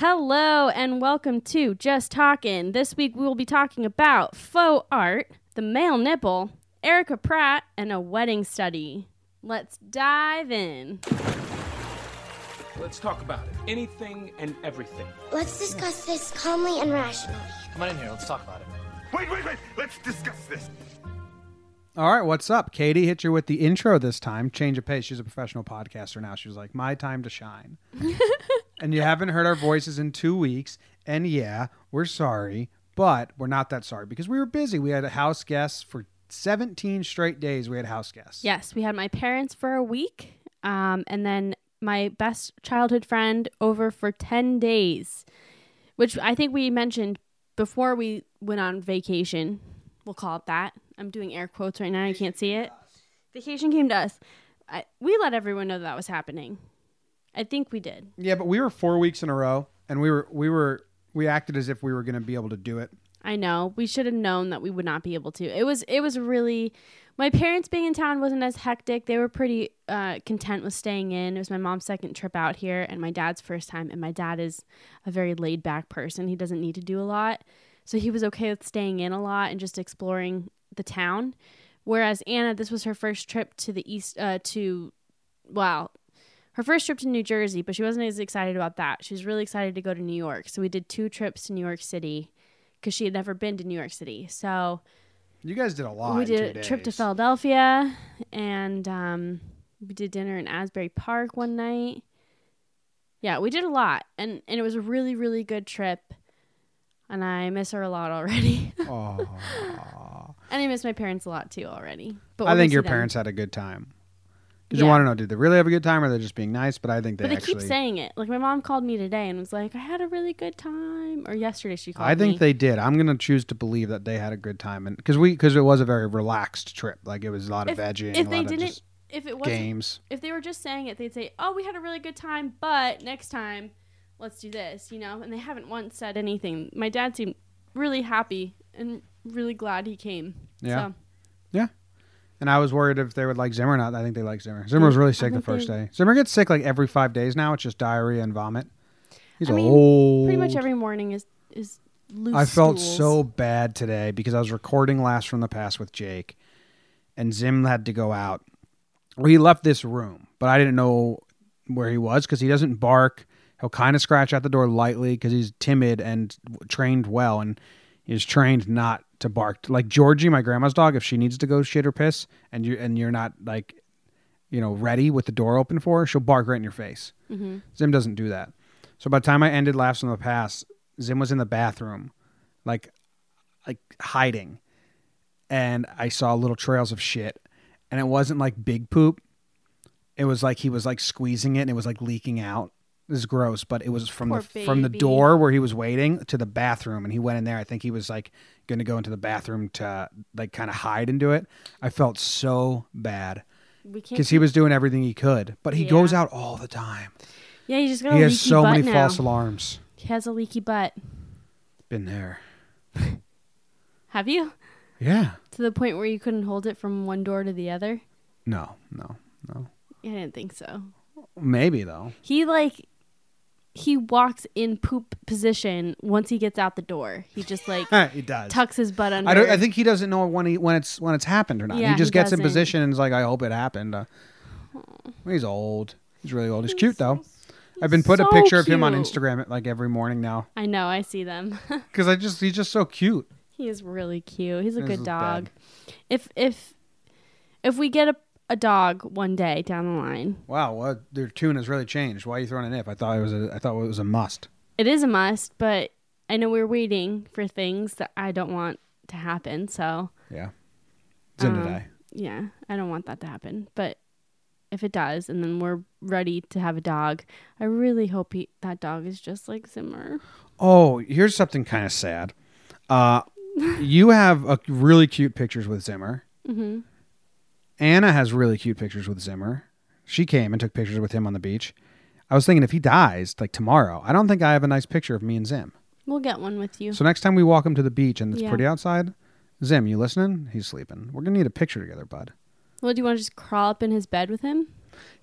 Hello and welcome to Just Talking. This week we will be talking about faux art, the male nipple, Erica Pratt, and a wedding study. Let's dive in. Let's talk about it. Anything and everything. Let's discuss this calmly and rationally. Come on in here. Let's talk about it. Wait, wait, wait. Let's discuss this. All right, what's up? Katie hit you with the intro this time. Change of pace. She's a professional podcaster now. She was like, "My time to shine." and you haven't heard our voices in two weeks. And yeah, we're sorry, but we're not that sorry because we were busy. We had a house guests for 17 straight days. We had house guests. Yes, we had my parents for a week, um, and then my best childhood friend over for 10 days, which I think we mentioned before we went on vacation. We'll call it that. I'm doing air quotes right now. You can't see it. Vacation came to us. I, we let everyone know that, that was happening. I think we did. Yeah, but we were four weeks in a row, and we were we were we acted as if we were going to be able to do it. I know. We should have known that we would not be able to. It was it was really my parents being in town wasn't as hectic. They were pretty uh, content with staying in. It was my mom's second trip out here and my dad's first time. And my dad is a very laid back person. He doesn't need to do a lot, so he was okay with staying in a lot and just exploring the town. Whereas Anna, this was her first trip to the east uh, to well, her first trip to New Jersey, but she wasn't as excited about that. She was really excited to go to New York. So we did two trips to New York City because she had never been to New York City. So You guys did a lot. we did a trip to. Philadelphia and um, we did dinner in Asbury Park one night. Yeah, we did a lot and, and it was a really, really good trip. And I miss her a lot already. And I miss my parents a lot too already. But I we'll think your them. parents had a good time. Because you Yeah. want to know, did they really have a good time, or they're just being nice? But I think they But they actually. keep saying it. Like my mom called me today and was like, "I had a really good time." Or yesterday she called I think me. they did. I'm gonna choose to believe that they had a good time, and because we because it was a very relaxed trip. Like it was a lot of if, vegging, if a they lot of didn't, just if it wasn't, games. if they were just saying it, they'd say, "Oh, we had a really good time, but next time, let's do this," you know. And they haven't once said anything. My dad seemed really happy and really glad he came. Yeah. So, And I was worried if they would like Zimmer or not. I think they like Zimmer. Zimmer was mm, really sick the first they- day. Zimmer gets sick like every five days now. It's just diarrhea and vomit. He's I mean, old. pretty much every morning is is loose. I felt stools. so bad today because I was recording last from the past with Jake, and Zim had to go out. Well, he left this room, but I didn't know where he was because he doesn't bark. He'll kind of scratch at the door lightly because he's timid and trained well, and he's trained not to bark. Like Georgie, my grandma's dog, if she needs to go shit or piss, and you and you're not like, you know, ready with the door open for her, she'll bark right in your face. Mhm. Zim doesn't do that. So by the time I ended laughs from the past, Zim was in the bathroom, like, like hiding, and I saw little trails of shit, and it wasn't like big poop. It was like he was like squeezing it, and it was like leaking out. This is gross, but it was from Poor the from the door where he was waiting to the bathroom, and he went in there. I think he was like going to go into the bathroom to like kind of hide and do it. I felt so bad because he was doing everything he could, but he goes out all the time. yeah, you just got a He has so many now. false alarms. He has a leaky butt. Been there. Have you? Yeah. To the point where you couldn't hold it from one door to the other? No, no, no. I didn't think so. Maybe though. He like he walks in poop position once he gets out the door. He just like he does. tucks his butt under. I don't. I think he doesn't know when he when it's when it's happened or not. Yeah, he just he gets in doesn't. position and is like, I hope it happened. Uh, he's old. He's really old. He's cute though. I've been putting so a picture of him on cute. Instagram like every morning now I know. I see them. because I just he's just so cute. he is really cute. He's a This good dog. bad. If if if we get a a dog one day down the line, Wow, well, their tune has really changed. Why are you throwing an if? I thought it was a I thought it was a must. it is a must. But I know we're waiting for things that I don't want to happen. So Yeah, it's in Um, today. yeah, I don't want that to happen. But if it does, and then we're ready to have a dog, I really hope he, that dog is just like Zimmer. Oh, here's something kind of sad. Uh, you have a really cute pictures with Zimmer. hmm Anna has really cute pictures with Zimmer. She came and took pictures with him on the beach. I was thinking if he dies like tomorrow, I don't think I have a nice picture of me and Zim. We'll get one with you. So next time we walk him to the beach and it's Yeah. pretty outside, Zim, you listening? He's sleeping. We're gonna need a picture together, bud. Well, do you want to just crawl up in his bed with him?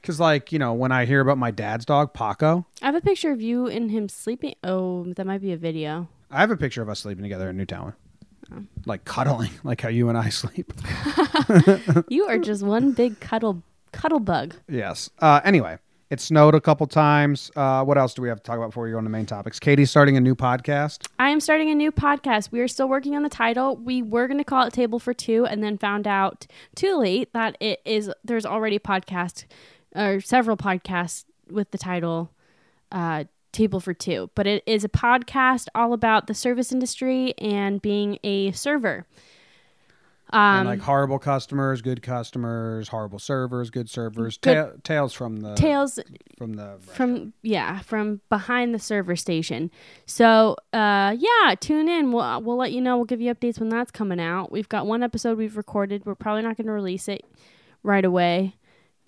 Because, like, you know, when I hear about my dad's dog, Paco, I have a picture of you and him sleeping. Oh, that might be a video. I have a picture of us sleeping together in Newtown. Oh. Like cuddling, like how you and I sleep. You are just one big cuddle cuddle bug. Yes. Uh, anyway, it snowed a couple times. Uh, what else do we have to talk about before we go into main topics? Katie's starting a new podcast. I am starting a new podcast. We are still working on the title. We were going to call it Table for Two, and then found out too late that it is. There's already a podcast or several podcasts with the title uh, Table for Two, but it is a podcast all about the service industry and being a server. and Um, like horrible customers, good customers, horrible servers, good servers. Good- Ta- tales from the tales from the from yeah from behind the server station. So uh yeah tune in. We'll, we'll let you know. We'll give you updates when that's coming out. We've got one episode we've recorded. We're probably not going to release it right away.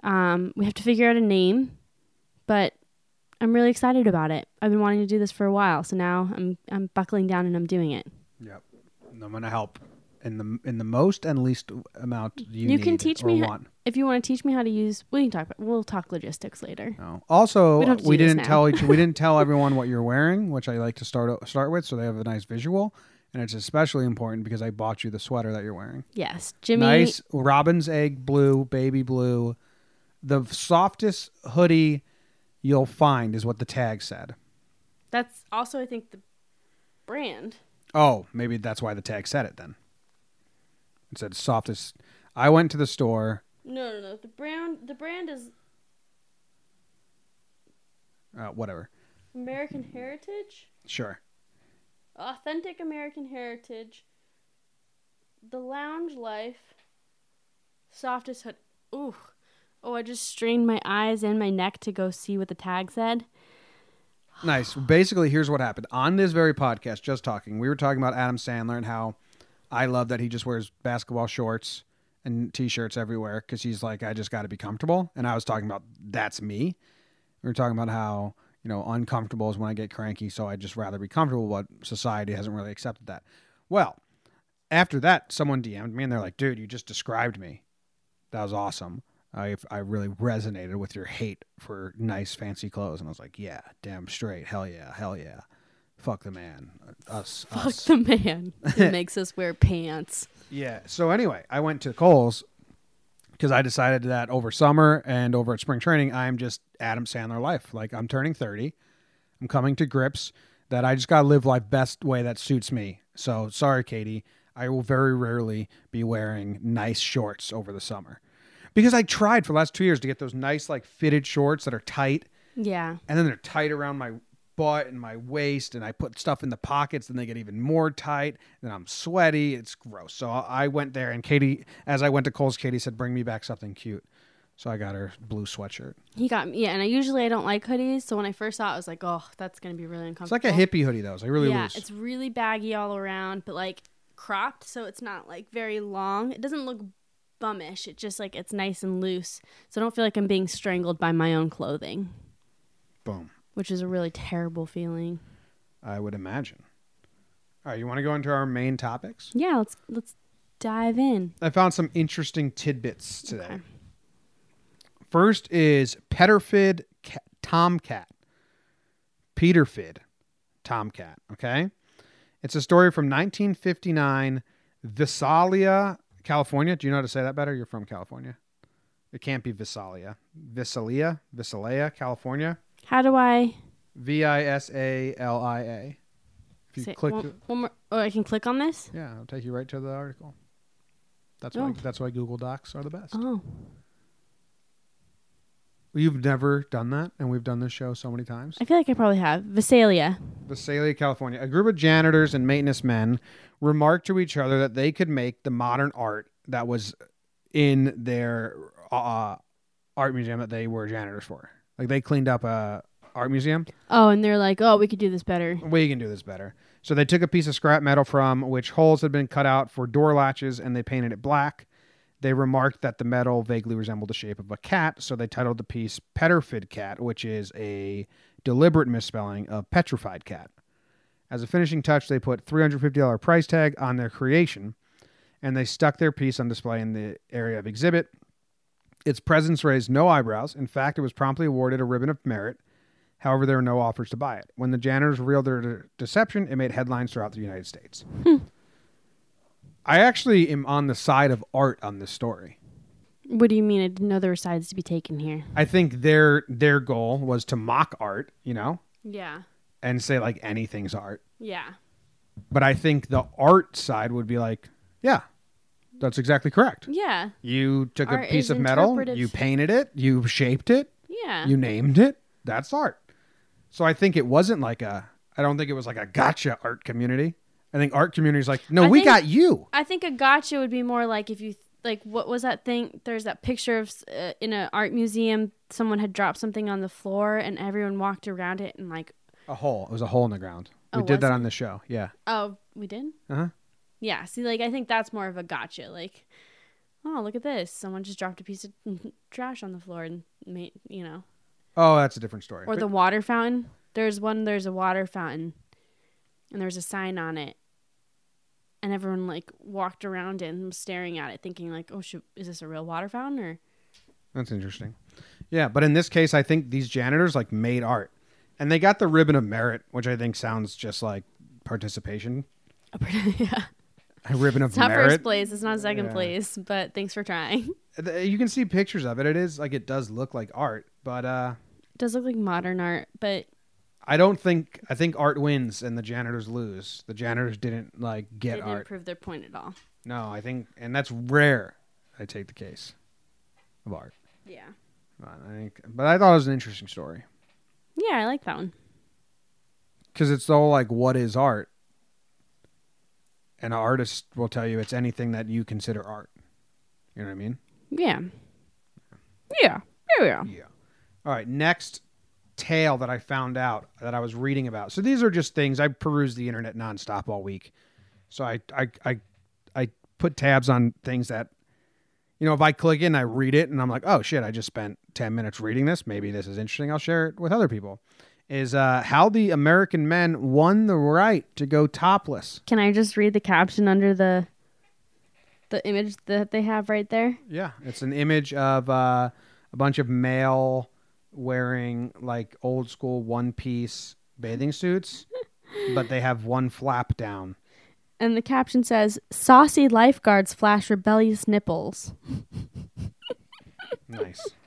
Um we have to figure out a name but i'm really excited about it i've been wanting to do this for a while so now i'm i'm buckling down and i'm doing it Yep. And I'm gonna help in the in the most and least amount you, you can teach me ho- want. if you want to teach me how to use we can talk about we'll talk logistics later No. Also, We we, don't have to do this didn't tell each we didn't tell everyone what you're wearing, which I like to start start with, so they have a nice visual. And it's especially important because I bought you the sweater that you're wearing. yes jimmy Nice robin's egg blue, baby blue. The softest hoodie you'll find is what the tag said. that's also i think the brand Oh, maybe that's why the tag said it then. It said softest. I went to the store. No, no, no. The brand, the brand is Uh, whatever. American Heritage, Sure. authentic American heritage. The Lounge Life, softest hood. Ooh, oh! I just strained my eyes and my neck to go see what the tag said. Nice. Basically, here's what happened on this very podcast. Just talking, we were talking about Adam Sandler and how I love that he just wears basketball shorts and t-shirts everywhere because he's like, I just got to be comfortable. And I was talking about that's me. We were talking about how you know uncomfortable is when I get cranky, so I just rather be comfortable. But society hasn't really accepted that. Well, after that, someone DM'd me and they're like, "Dude, you just described me. That was awesome. I I really resonated with your hate for nice fancy clothes." And I was like, "Yeah, damn straight. Hell yeah, hell yeah. Fuck the man. Us, Fuck us." the man who makes us wear pants. Yeah. So anyway, I went to Kohl's because I decided that over summer and over at spring training, I'm just Adam Sandler life. Like I'm turning 30. I'm coming to grips that I just got to live life best way that suits me. So sorry, Katie. I will very rarely be wearing nice shorts over the summer because I tried for the last two years to get those nice, like fitted shorts that are tight Yeah, and then they're tight around my butt and my waist and i put stuff in the pockets and they get even more tight and i'm sweaty it's gross so i went there and katie as i went to Kohl's katie said bring me back something cute so i got her blue sweatshirt he got me. Yeah, and I usually I don't like hoodies, so when I first saw it, I was like, oh, that's gonna be really uncomfortable." it's like a hippie hoodie though it's like really yeah, loose it's really baggy all around, but like cropped, so it's not like very long. It doesn't look bummish. It just like it's nice and loose, so I don't feel like I'm being strangled by my own clothing, boom which is a really terrible feeling. i would imagine all right you want to go into our main topics Yeah, let's let's dive in. i found some interesting tidbits today Okay. First is Petterfid ca- Tomcat. Peterfid Tomcat. Okay. It's a story from 1959, Visalia, California. Do you know how to say that better? You're from California. It can't be Visalia. Visalia, Visalia, California. How do I V I S A L I A. If you say click, one, one more? Oh, I can click on this. yeah, it'll take you right to the article. That's Oh. why. That's why Google Docs are the best. Oh, You've never done that, and we've done this show so many times. I feel like I probably have Visalia. Visalia, California. A group of janitors and maintenance men remarked to each other that they could make the modern art that was in their uh, art museum that they were janitors for. Like they cleaned up a art museum. Oh, and they're like, oh, we could do this better. We can do this better. So they took a piece of scrap metal from which holes had been cut out for door latches and they painted it black. They remarked that the metal vaguely resembled the shape of a cat, so they titled the piece Petrified Cat, which is a deliberate misspelling of petrified cat. As a finishing touch, they put $350 price tag on their creation, and they stuck their piece on display in the area of exhibit. Its presence raised no eyebrows. In fact, it was promptly awarded a ribbon of merit. However, there were no offers to buy it. When the janitors revealed their de- deception, it made headlines throughout the United States. Hmm. I actually am on the side of art on this story. What do you mean? I didn't know there were sides to be taken here. I think their their goal was to mock art, you know, Yeah. and say like anything's art. Yeah. But I think the art side would be like, yeah, that's exactly correct. Yeah. You took Art a piece is of metal, interpretive. you painted it, you shaped it, Yeah. you named it. That's art. So I think it wasn't like a. I don't think it was like a gotcha art community. I think art community is like, no, I we think- got you. I think a gotcha would be more like if you like what was that thing? There's that picture of uh, in an art museum. Someone had dropped something on the floor and everyone walked around it and like, A hole. It was a hole in the ground. We Oh, did that it? on the show. Yeah. oh, we did. Uh huh. Yeah. See, like I think that's more of a gotcha. Like, oh, look at this. Someone just dropped a piece of trash on the floor and made you know, Oh, that's a different story. or But- the water fountain. There's one. There's a water fountain, and there's a sign on it. And everyone like walked around it and was staring at it, thinking like, "Oh, should, is this a real water fountain?" Or That's interesting. Yeah, but in this case, I think these janitors like made art, and they got the ribbon of merit, which I think sounds just like participation. yeah. A ribbon of It's not merit. first place. It's not second Yeah. place. But thanks for trying. You can see pictures of it. It is like it does look like art, but uh, It does look like modern art, but I don't think I think art wins and the janitors lose. The janitors didn't like they get didn't art. prove their point at all. No, I think, and that's rare. I take the case of art. Yeah. But I think, but I thought it was an interesting story Yeah, I like that one. because it's the whole like, what is art? And an artist will tell you it's anything that you consider art. You know what I mean? Yeah. Yeah. Yeah. Yeah. All right. Next tale that I found out that I was reading about. So these are just things I perused the internet nonstop all week. So I I I I put tabs on things that you know if I click in, I read it, and I'm like, oh shit, I just spent ten minutes reading this. Maybe this is interesting. I'll share it with other people. Is uh, how the American men won the right to go topless. Can I just read the caption under the the image that they have right there? Yeah, it's an image of uh, a bunch of male wearing like old school one piece bathing suits, but they have one flap down. And the caption says, "Saucy lifeguards flash rebellious nipples." Nice.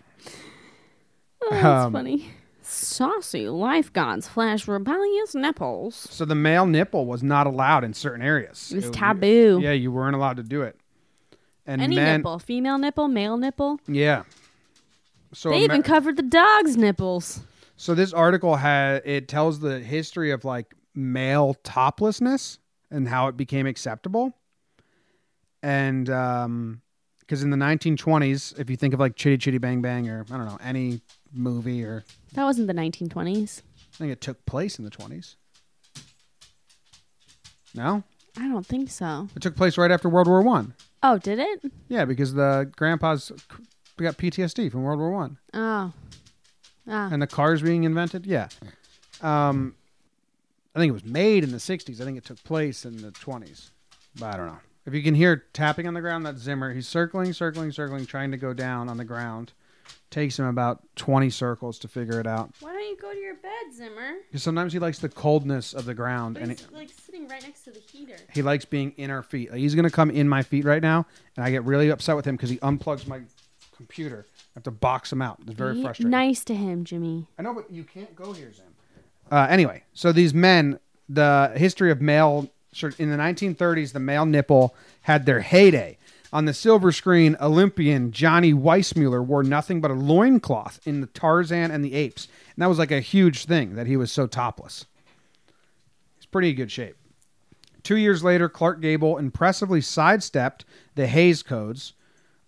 Oh, that's Um, funny. Saucy lifeguards flash rebellious nipples. So the male nipple was not allowed in certain areas. It was It- taboo. Yeah, you weren't allowed to do it. And Any men, nipple, female nipple, male nipple. yeah. So They Amer- even covered the dog's nipples. So this article had it tells the history of like male toplessness and how it became acceptable. And um because in the 1920s, if you think of like Chitty Chitty Bang Bang or I don't know any movie or That wasn't the 1920s. I think it took place in the 20s. No, I don't think so. it took place right after World War One. Oh, did it? Yeah, because the grandpas got PTSD from World War One. Oh. Ah. and the cars being invented. Yeah, um, I think it was made in the '60s. I think it took place in the 20s, but I don't know. If you can hear tapping on the ground, that's Zimmer. He's circling, circling, circling, trying to go down on the ground. Takes him about 20 circles to figure it out. Why don't you go to your bed, Zimmer? Because sometimes he likes the coldness of the ground, and he, He's like sitting right next to the heater. he likes being in our feet. Like, he's gonna come in my feet right now, and I get really upset with him because he unplugs my computer. I have to box him out. It's very Be frustrating. Nice to him, Jimmy. I know, but you can't go here, Zim. Uh, anyway, so these men, the history of male, sort in the 1930s, the male nipple had their heyday. On the silver screen, Olympian Johnny Weissmuller wore nothing but a loincloth in the Tarzan and the Apes. And that was like a huge thing that he was so topless. He's pretty good shape. Two years later, Clark Gable impressively sidestepped the Hays Codes,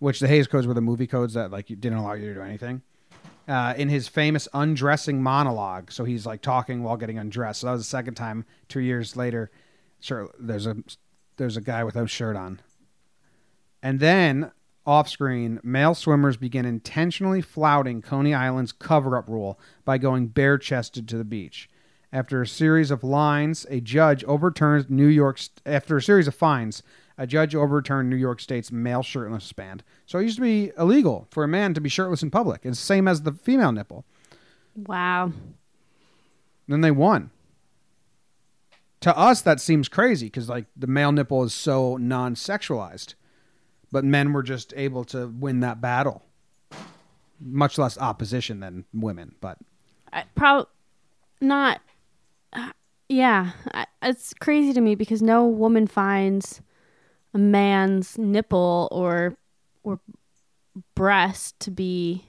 which the Hays Codes were the movie codes that like didn't allow you to do anything uh, in his famous undressing monologue. So he's like talking while getting undressed. So that was the second time. Two years later, sure, there's a there's a guy without shirt on. And then off screen, male swimmers begin intentionally flouting Coney Island's cover up rule by going bare chested to the beach. After a series of lines, a judge overturned New York's. After a series of fines, a judge overturned New York State's male shirtless ban. So it used to be illegal for a man to be shirtless in public. It's the same as the female nipple. Wow. Then they won. To us, that seems crazy because like the male nipple is so non-sexualized, but men were just able to win that battle. Much less opposition than women, but I probably not. Uh, yeah, I, it's crazy to me because no woman finds a man's nipple or or breast to be.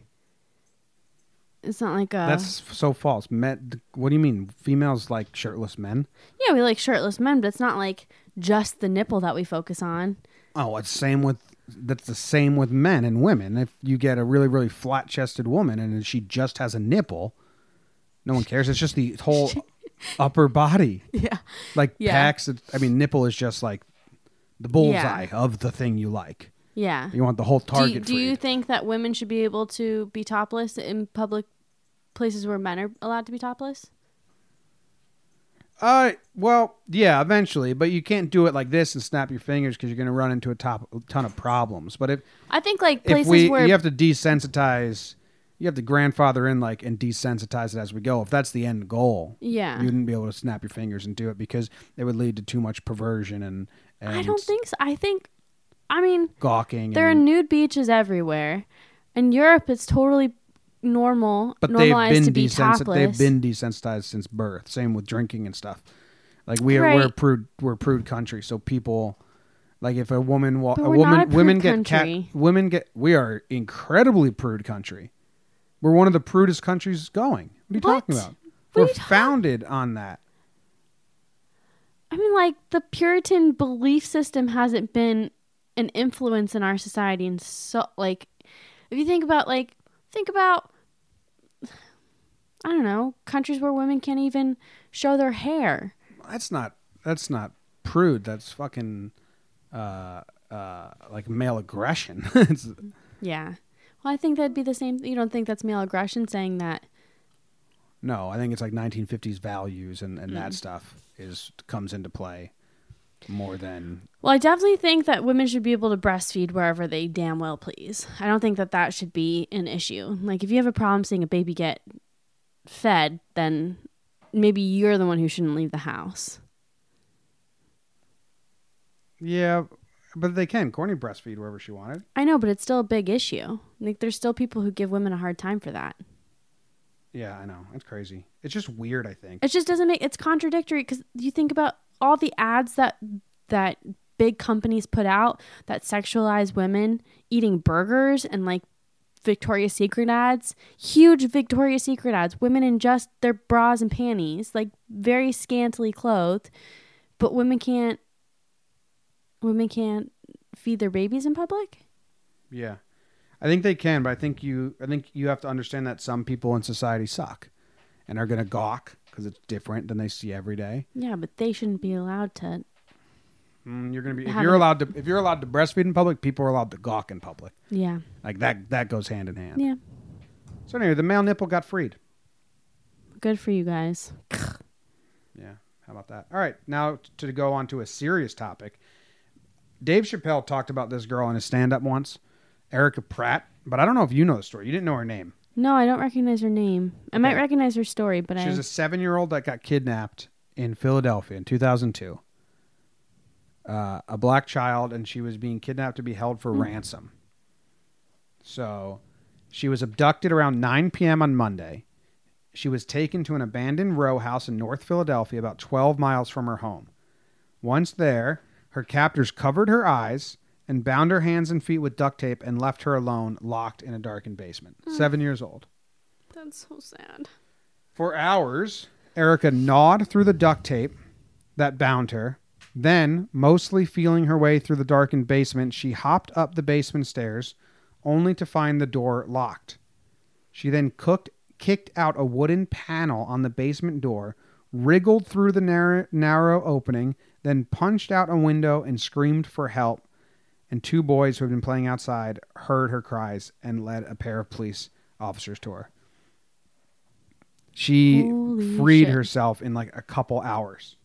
It's not like a. that's so false. Men, what do you mean? Females like shirtless men? yeah, we like shirtless men, but it's not like just the nipple that we focus on. Oh, it's same with that's the same with men and women. If you get a really really flat chested woman and she just has a nipple, no one cares. It's just the whole upper body. Yeah. Like Yeah. packs. I mean, nipple is just like the bullseye of the thing you like. Yeah. You want the whole Do you, target. do you think that women should be able to be topless in public places where men are allowed to be topless? Uh, well, yeah, eventually, but you can't do it like this and snap your fingers because you're going to run into a top a ton of problems. But if I think like if places we where you have to desensitize, you have to grandfather in like and desensitize it as we go. If that's the end goal, Yeah. you wouldn't be able to snap your fingers and do it because it would lead to too much perversion and I don't think so. I think I mean gawking. there are and, nude beaches everywhere. In Europe it's totally normal but they've normalized been to be desensi- topless. they've been desensitized since birth. Same with drinking and stuff. Like we are we're a Right. prude we're a prude country, so people. Like if a woman, wa- But a we're woman, not a prude women get country. cat, women get. We are incredibly prude country. We're one of the prudest countries going. What are you What? talking about? What are We're you talking- founded on that. I mean like the Puritan belief system hasn't been an influence in our society and so like if you think about like think about I don't know, countries where women can't even show their hair. That's not. That's not prude. That's fucking, uh, uh, like male aggression. Yeah. Well, I think that'd be the same. You don't think that's male aggression saying that? No, I think it's like 1950s values and and Mm. that stuff is comes into play more than Well, I definitely think that women should be able to breastfeed wherever they damn well please. I don't think that that should be an issue. Like, if you have a problem seeing a baby get fed, then maybe you're the one who shouldn't leave the house. yeah. But they can corny breastfeed wherever she wanted. I know, but it's still a big issue. Like, there's still people who give women a hard time for that. Yeah, I know. It's crazy. It's just weird. I think. It just doesn't make it's contradictory because you think about all the ads that that big companies put out that sexualize women eating burgers and like Victoria's Secret ads, huge Victoria's Secret ads, women in just their bras and panties, like very scantily clothed, but women can't women can't feed their babies in public? Yeah, I think they can, but I think you. I think you have to understand that some people in society suck, and are gonna gawk because it's different than they see every day. Yeah, but they shouldn't be allowed to Mm, you're gonna be if you're allowed to if you're allowed to breastfeed in public, people are allowed to gawk in public. Yeah. Like that that goes hand in hand. Yeah. So anyway, the male nipple got freed. Good for you guys. Yeah, how about that? All right, now to go on to a serious topic. Dave Chappelle talked about this girl in his stand-up once, Erica Pratt, but I don't know if you know the story. You didn't know her name. No, I don't recognize her name. I might recognize her story, but She I was a seven-year-old that got kidnapped in Philadelphia in 2002. Uh, a black child, and she was being kidnapped to be held for ransom. So, she was abducted around 9 p.m. on Monday. She was taken to an abandoned row house in North Philadelphia, about 12 miles from her home. Once there, her captors covered her eyes and bound her hands and feet with duct tape and left her alone, locked in a darkened basement. Hmm. Seven years old. That's so sad. For hours, Erica gnawed through the duct tape that bound her. Then, mostly feeling her way through the darkened basement, she hopped up the basement stairs, only to find the door locked. She then cooked, kicked out a wooden panel on the basement door, wriggled through the narrow, narrow opening, then punched out a window and screamed for help. And two boys who had been playing outside heard her cries and led a pair of police officers to her. She Holy freed shit. herself in like a couple hours.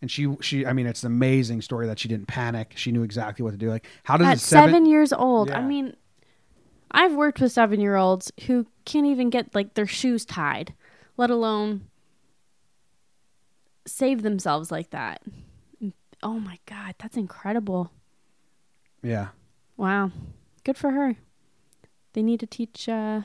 And she she I mean it's an amazing story that she didn't panic. She knew exactly what to do. Like how does At it seven, seven, years old. I mean, I've worked with seven year olds who can't even get like their shoes tied, let alone save themselves like that. Oh my God, that's incredible. Yeah. Wow. Good for her. They need to teach uh,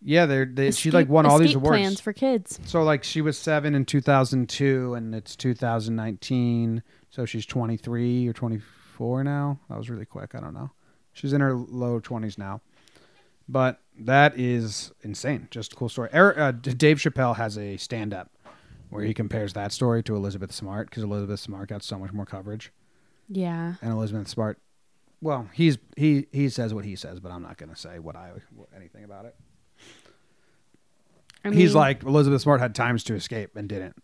Yeah, they're they, she like won all these awards. plans for kids. So like she was seven in 2002, and it's 2019. So she's 23 or 24 now. That was really quick. I don't know. She's in her low 20s now. But that is insane. Just a cool story. Eric, uh, Dave Chappelle has a stand-up where he compares that story to Elizabeth Smart because Elizabeth Smart got so much more coverage, Yeah. and Elizabeth Smart. Well, he's he he says what he says, but I'm not going to say what I anything about it. I he's like Elizabeth Smart had times to escape and didn't.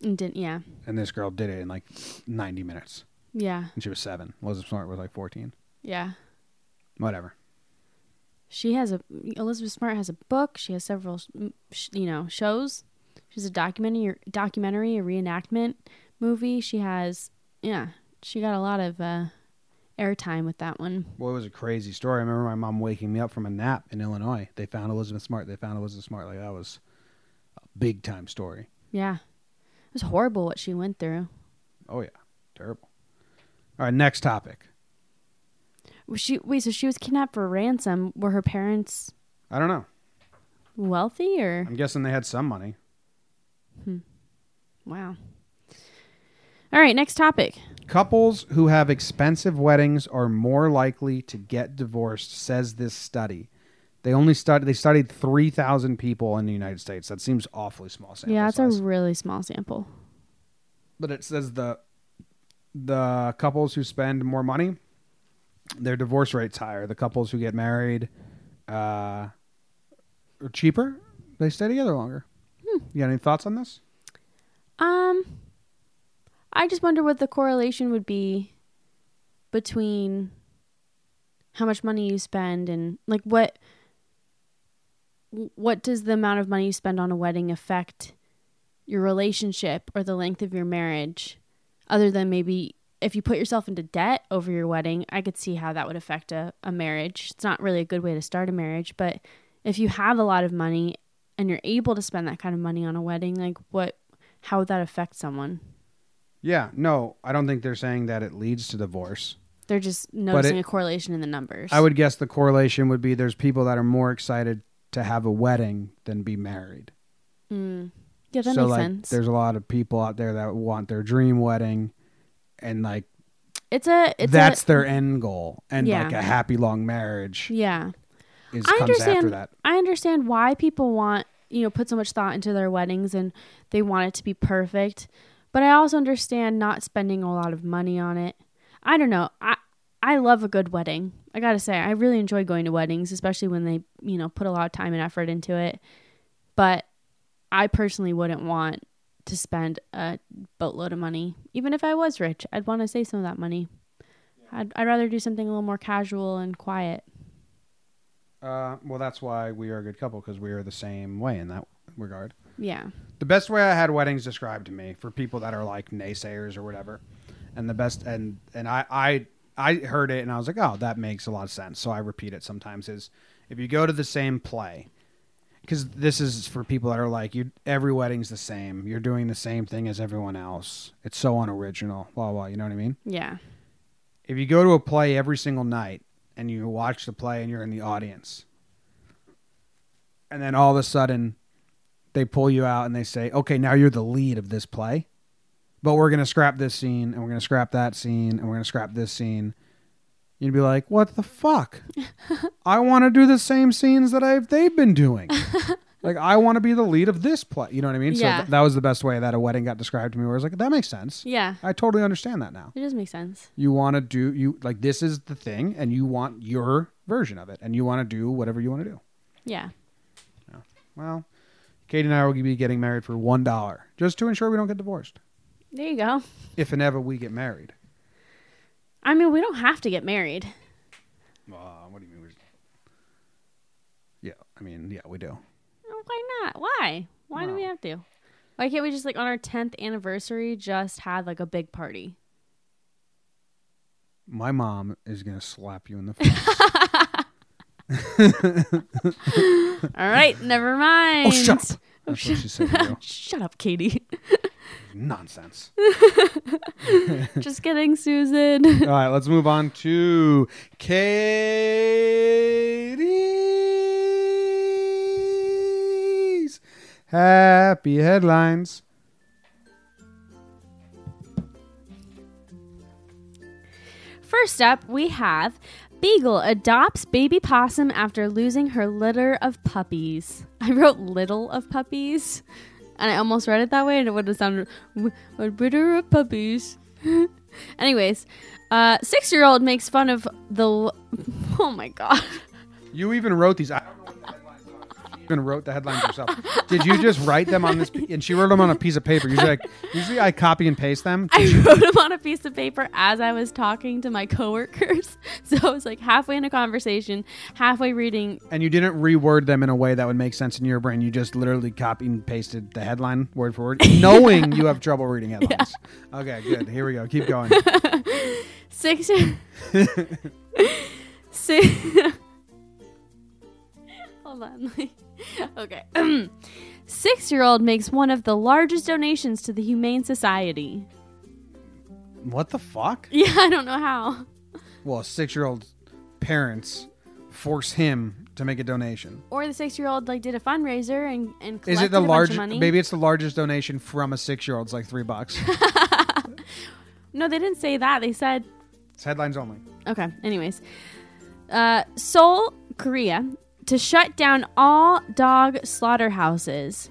didn't, yeah. and this girl did it in like 90 minutes Yeah. and she was seven elizabeth smart was like 14 Yeah. whatever She has a Elizabeth Smart has a book. She has several, you know, shows. She's a documentary, documentary, a reenactment movie. She has, yeah, she got a lot of uh, airtime with that one. well it was a crazy story i remember my mom waking me up from a nap in illinois they found elizabeth smart they found elizabeth smart like that was a big time story Yeah, it was horrible what she went through. oh yeah terrible all right next topic Was she wait, so she was kidnapped for ransom. Were her parents i don't know wealthy or i'm guessing they had some money Hmm. wow? All right, next topic. Couples who have expensive weddings are more likely to get divorced says this study. They only studied they studied 3000 people in the united states. That seems awfully small sample yeah, size. a really small sample. but it says the the couples who spend more money their divorce rate's higher. The couples who get married uh are cheaper. They stay together longer. You got any thoughts on this? Um, I just wonder what the correlation would be between how much money you spend and like what what does the amount of money you spend on a wedding affect your relationship or the length of your marriage? Other than maybe if you put yourself into debt over your wedding i could see how that would affect a, a marriage. It's not really a good way to start a marriage but if you have a lot of money and you're able to spend that kind of money on a wedding like what how would that affect someone yeah no i don't think they're saying that it leads to divorce. They're just noticing it- a correlation in the numbers. I would guess the correlation would be there's people that are more excited to have a wedding than be married. Mm. yeah that so makes like sense. there's a lot of people out there that want their dream wedding and like it's a it's that's a, their end goal. And Yeah. like a happy long marriage yeah. is I comes after understand. that. I understand why people want you know put so much thought into their weddings and they want it to be perfect, but I also understand not spending a lot of money on it. I don't know. I I love a good wedding. I gotta say, I really enjoy going to weddings, especially when they you know put a lot of time and effort into it. But I personally wouldn't want to spend a boatload of money, even if I was rich. I'd want to save some of that money. I'd I'd rather do something a little more casual and quiet. Uh, well, that's why we are a good couple because we are the same way in that regard. Yeah. The best way I had weddings described to me for people that are like naysayers or whatever, and the best and and I I I heard it and I was like, oh, that makes a lot of sense. So I repeat it sometimes. Is if you go to the same play, because this is for people that are like, you every wedding's the same. You're doing the same thing as everyone else. It's so unoriginal. Blah blah. You know what I mean? Yeah. if you go to a play every single night and you watch the play and you're in the audience and then all of a sudden they pull you out and they say okay now you're the lead of this play but we're going to scrap this scene and we're going to scrap that scene and we're going to scrap this scene. You'd be like what the fuck? I want to do the same scenes that I've, they've been doing. Like i want to be the lead of this play. You know what i mean? So Yeah. th- that was the best way that a wedding got described to me where i was like that makes sense. Yeah. i totally understand that now. It does make sense. you want to do you like this is the thing and you want your version of it and you want to do whatever you want to do Yeah. well katie and i will be getting married for one dollar just to ensure we don't get divorced There you go. if and ever we get married I mean, we don't have to get married. uh, what do you mean we're... yeah i mean yeah we do why not? Why? Why do we have to? Why can't we just like on our tenth anniversary just have like a big party? My mom is gonna slap you in the face. All right, never mind. oh, shut up. Oh, That's what she said to you. Shut up, Katie. Nonsense. just kidding, Susan. All right, let's move on to Katie's happy headlines. First up, we have Beagle adopts baby possum after losing her litter of puppies. I wrote little of puppies, and I almost read it that way, and it would have sounded "W- a litter of puppies. Anyways, uh, six-year-old makes fun of the. Oh my god! You even wrote these. Even wrote the headlines yourself. Did you just write them on this? And she wrote them on a piece of paper. Usually, like, usually I copy and paste them. I wrote them on a piece of paper as I was talking to my coworkers. So I was like halfway in a conversation, halfway reading And you didn't reword them in a way that would make sense in your brain. You just literally copied and pasted the headline word for word, knowing you have trouble reading headlines. Okay, good. Here we go. Keep going. Six. Six. Hold on. okay. Six year old makes one of the largest donations to the Humane Society. What the fuck? Yeah, I don't know how. Well, six year old parents force him to make a donation. Or the six year old like did a fundraiser and and Is it the a bunch of largest? money. Maybe it's the largest donation from a six year old. It's like three bucks. No, they didn't say that. They said it's headlines only. Okay. Anyways, uh, Seoul, Korea, to shut down all dog slaughterhouses.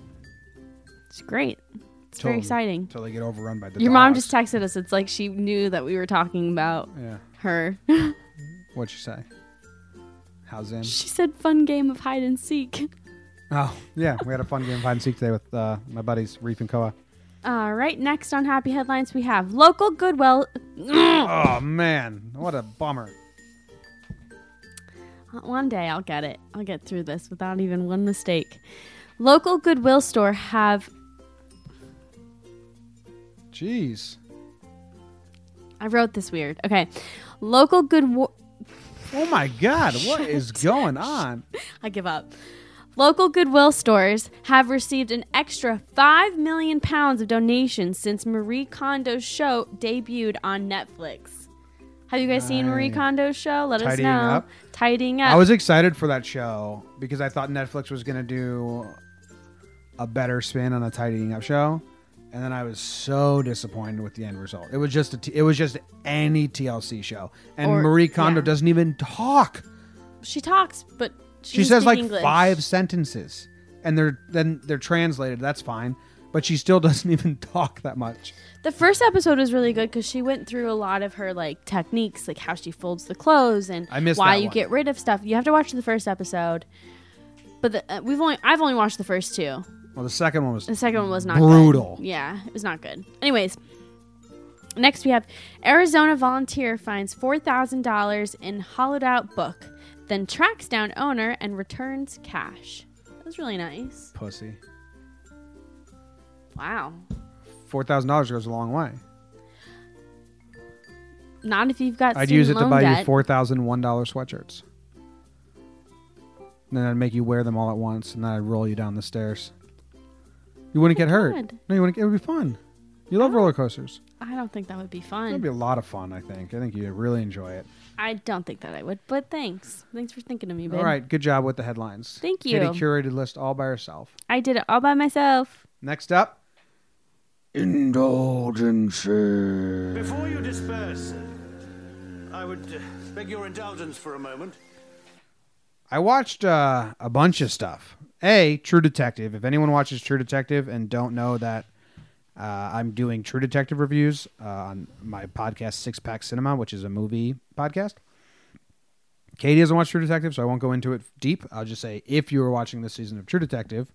It's great. It's Till- very exciting. Until they get overrun by the. Your mom just texted us. It's like she knew that we were talking about Yeah. her. What'd you say? How's in? she said, "Fun game of hide and seek." Oh, yeah. We had a fun game of hide and seek today with uh, my buddies Reef and Koa. All right. Next on Happy Headlines, we have local Goodwill. Oh man, what a bummer. One day I'll get it. I'll get through this without even one mistake. Local Goodwill store have Jeez. I wrote this weird. Okay. Local Goodwill Oh my God, what is going on? I give up. Local Goodwill stores have received an extra 5 million pounds of donations since Marie Kondo's show debuted on Netflix. Have you guys seen Marie Kondo's show? Let us Tidying know. Up? Tidying up. I was excited for that show because I thought Netflix was going to do a better spin on a tidying up show, and then I was so disappointed with the end result. It was just a t- it was just any TLC show, and Or- Marie Kondo yeah. doesn't even talk. she talks, but she, She doesn't says speak like English. five sentences, and they're then they're translated. That's fine, but she still doesn't even talk that much. The first episode was really good because she went through a lot of her like techniques, like how she folds the clothes and why you one. get rid of stuff. You have to watch the first episode, but the, uh, we've only I've only watched the first two. Well, the second one was The second one was not Brutal. Good. Yeah, it was not good. Anyways, next we have Arizona volunteer finds four thousand dollars in hollowed out book, then tracks down owner and returns cash. That was really nice. pussy. Wow. Four thousand dollars goes a long way. Not if you've got. I'd use it to buy debt. you four thousand one dollar sweatshirts. And then I'd make you wear them all at once, and then I'd roll you down the stairs. You wouldn't get hurt. God. No, you wouldn't. It would be fun. You love roller coasters. I don't think that would be fun. It would be a lot of fun. I think. I think you'd really enjoy it. I don't think that I would, but thanks. Thanks for thinking of me, babe. All right, good job with the headlines. Thank you. Katie curated list all by herself. I did it all by myself. Next up, indulgences. Before you disperse, I would uh, beg your indulgence for a moment. I watched uh, a bunch of stuff. A True Detective. If anyone watches True Detective and don't know that uh, I'm doing True Detective reviews uh, on my podcast Six Pack Cinema, which is a movie podcast. Katie doesn't watch True Detective, so I won't go into it deep. I'll just say if you are watching this season of True Detective,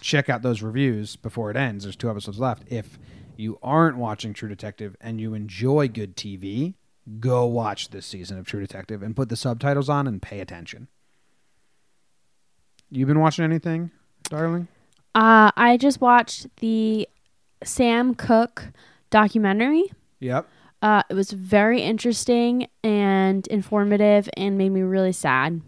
check out those reviews before it ends. There's two episodes left. If you aren't watching True Detective and you enjoy good TV, go watch this season of True Detective and put the subtitles on and pay attention. You been watching anything? darling? Uh, I just watched the Sam Cooke documentary. Yep. Uh, it was very interesting and informative and made me really sad.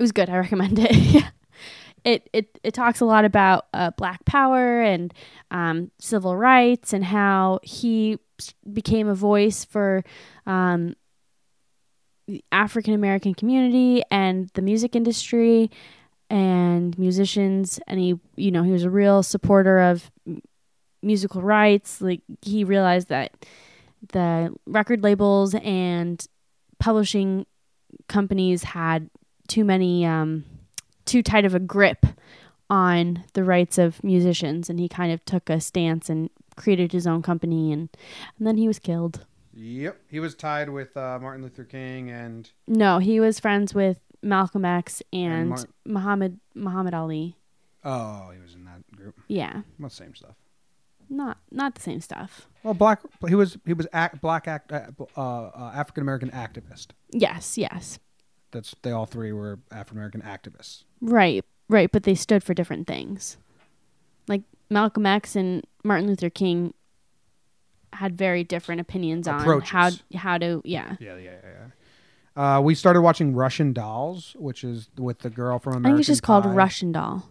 It was good. I recommend it. it, it it talks a lot about uh, Black Power and um, civil rights and how he became a voice for um, the African American community and the music industry and musicians. And he, you know, he was a real supporter of musical rights. Like he realized that the record labels and publishing companies had too many um, too tight of a grip on the rights of musicians and he kind of took a stance and created his own company and, and then he was killed Yep. He was tied with uh, Martin Luther King and no he was friends with malcolm x and, And Mar- muhammad muhammad ali oh, he was in that group. yeah Well, same stuff. not not the same stuff Well, black. He was he was act, black act, uh, uh, African American activist. yes yes That's they all three were African American activists. right right but they stood for different things like malcolm x and martin luther king had very different opinions on how how to yeah Yeah, yeah, yeah. yeah. Uh, we started watching Russian Dolls, which is with the girl from American I think it's just called Russian doll.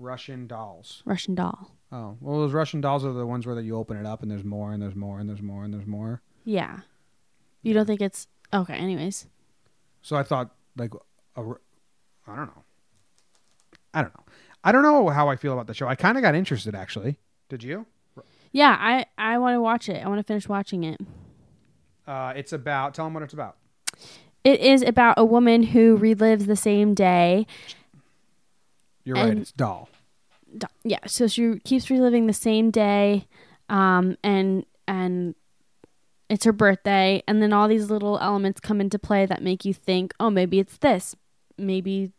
Russian Dolls. Russian doll. Oh, well, those Russian dolls are the ones where you open it up and there's more and there's more and there's more and there's more. Yeah. You don't think it's okay? Anyways, So I thought, like, I don't know. I don't know. I don't know how I feel about the show. I kind of got interested, actually. Did you? yeah, I I want to watch it. I want to finish watching it. Uh, it's about. Tell them what it's about. It is about a woman who relives the same day. You're right. It's doll. D- Yeah, so she keeps reliving the same day, um, and and it's her birthday, and then all these little elements come into play that make you think, oh, maybe it's this, maybe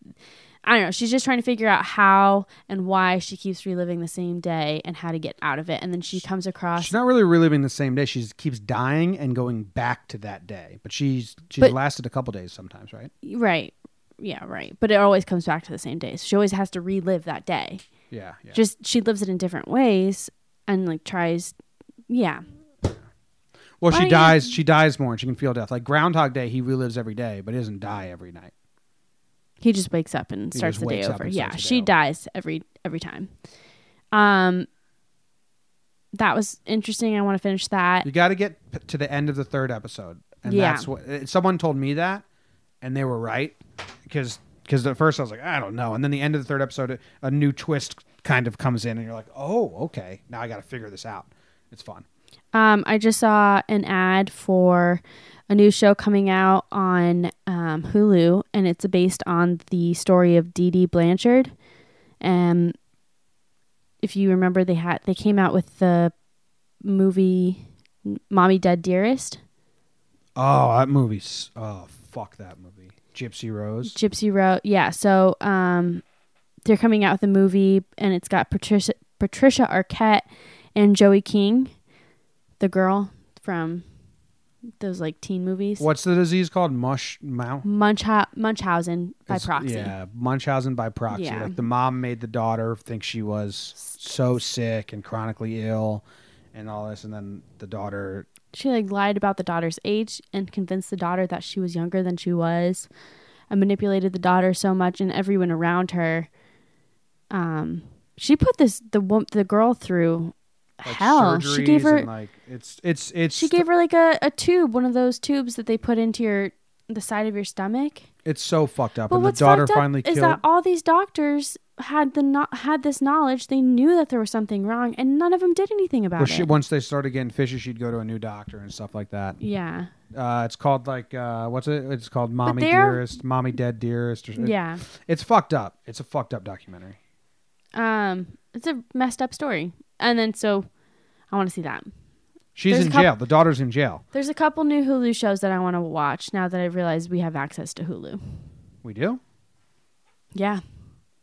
I don't know. She's just trying to figure out how and why she keeps reliving the same day and how to get out of it, and then she comes across She's not really reliving the same day. She keeps dying and going back to that day. But she's she's But- lasted a couple days sometimes, right? right, yeah, right, but it always comes back to the same day. So she always has to relive that day. Yeah, yeah. Just she lives it in different ways and like tries, yeah. Well, she yeah. dies. She dies more, and she can feel death. Like Groundhog Day, he relives every day, but he doesn't die every night. He just wakes up and He starts the day over. Yeah, starts the day she over. dies every every time. Um, that was interesting. I want to finish that. You got to get to the end of the third episode, and Yeah. that's what uh, someone told me that, and they were right because because at first I was like I don't know, and then the end of the third episode, a new twist kind of comes in, and you're like, oh, okay, now I got to figure this out. It's fun. Um, I just saw an ad for a new show coming out on um, Hulu, and it's based on the story of Dee Dee Blanchard. Um, if you remember, they had they came out with the movie "Mommy Dead Dearest." Oh, that movie's oh fuck that movie, Gypsy Rose. Gypsy Rose, Yeah. So um, they're coming out with a movie, and it's got Patricia Patricia Arquette and Joey King, the girl from those like teen movies. What's the disease called? Mush mouth. Munchha- Munchausen by It's- proxy. Yeah, Munchausen by proxy. Yeah. Like the mom made the daughter think she was so sick and chronically ill, and all this, and then the daughter. She like lied about the daughter's age and convinced the daughter that she was younger than she was, and manipulated the daughter so much and everyone around her. Um, she put this the wo- the girl through Like, hell. She gave her like it's it's it's she gave her like a, a tube, one of those tubes that they put into your the side of your stomach. it's so fucked up. But and the what's daughter fucked up finally is killed. that all these doctors had the not had this knowledge. They knew that there was something wrong, and none of them did anything about well, she, it. once they started getting fishy, she'd go to a new doctor and stuff like that. yeah, Uh, it's called like uh, what's it? It's called Mommy Dearest, Mommy Dead Dearest. Or, yeah. it's fucked up. It's a fucked up documentary. Um, it's a messed up story, and then so I want to see that. She's There's in a coup- jail. The daughter's in jail. There's a couple new Hulu shows that I want to watch now that I realize we have access to Hulu. We do. Yeah,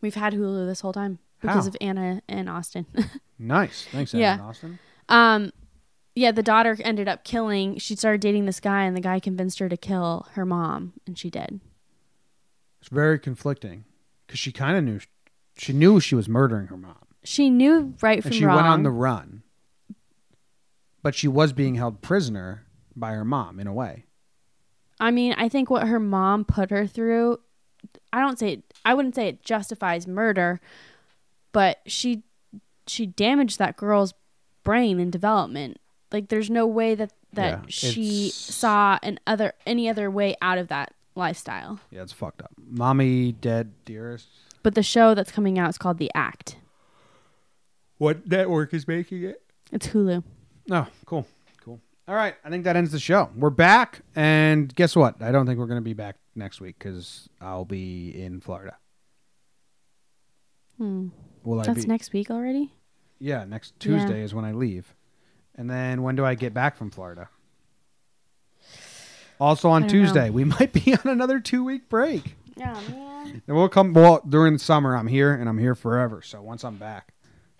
we've had Hulu this whole time because How? of Anna and Austin. Nice. Thanks, Yeah. Evan Austin. Um, yeah, the daughter ended up killing. She started dating this guy, and the guy convinced her to kill her mom, and she did. It's very conflicting because she kind of knew she knew she was murdering her mom, She knew right and from she wrong. went on the run. But she was being held prisoner by her mom in a way. I mean, I think what her mom put her through, I don't say I wouldn't say it justifies murder, but she she damaged that girl's brain and development. Like there's no way that that Yeah, she saw an other any other way out of that lifestyle. Yeah, it's fucked up. Mommy dead, dearest. But the show that's coming out is called The Act. What network is making it? It's Hulu. Oh, cool. Cool. All right. I think that ends the show. We're back. And guess what? I don't think we're going to be back next week because I'll be in Florida. Hmm. Will I That's be? next week already? Yeah, next Yeah. Tuesday is when I leave. And then when do I get back from Florida? Also on I don't know. Tuesday, we might be on another two week break. Yeah, man. And we'll come well during the summer. I'm here and I'm here forever. So once I'm back,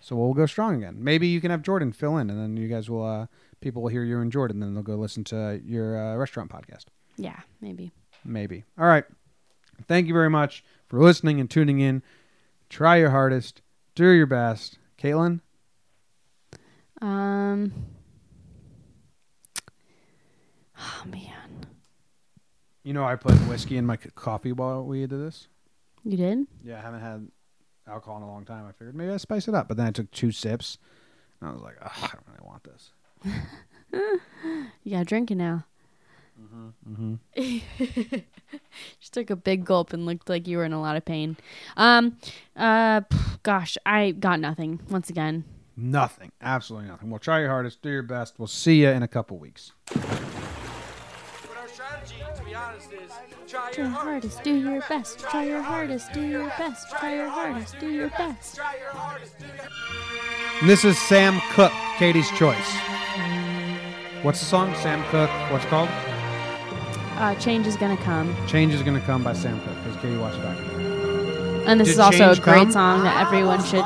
so we'll go strong again. Maybe you can have Jordan fill in, and then you guys will. uh People will hear you and Jordan, then they'll go listen to your uh, restaurant podcast. Yeah, maybe. Maybe. All right. Thank you very much for listening and tuning in. Try your hardest. Do your best. Caitlin, Um. Oh man, you know I put whiskey in my c- coffee while we did this. you did? Yeah, I haven't had alcohol in a long time. I figured maybe I spice it up, but then I took two sips, and I was like, "Ugh, I don't really want this. You gotta drink it now. Mm-hmm. Just took a big gulp and looked like you were in a lot of pain. Um, uh, gosh, I got nothing once again. Nothing. Absolutely nothing. Well, try your hardest. Do your best. We'll see you in a couple weeks. But our strategy, to be honest, is try Try your hardest, do your best. Try your hardest, do your best. Try your hardest, do your best. Try your hardest, do your And this is Sam Cooke, Katie's Choice. What's the song? Sam Cooke. What's it called? Uh, change is gonna come, Change is Gonna Come by Sam Cooke, because Katie watched the documentary. and this Did is also a change great come? song that everyone should.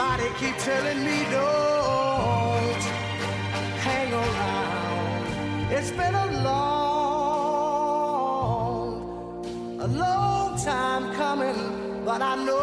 Somebody keep telling me don't hang around. It's been a long, a long time coming, but I know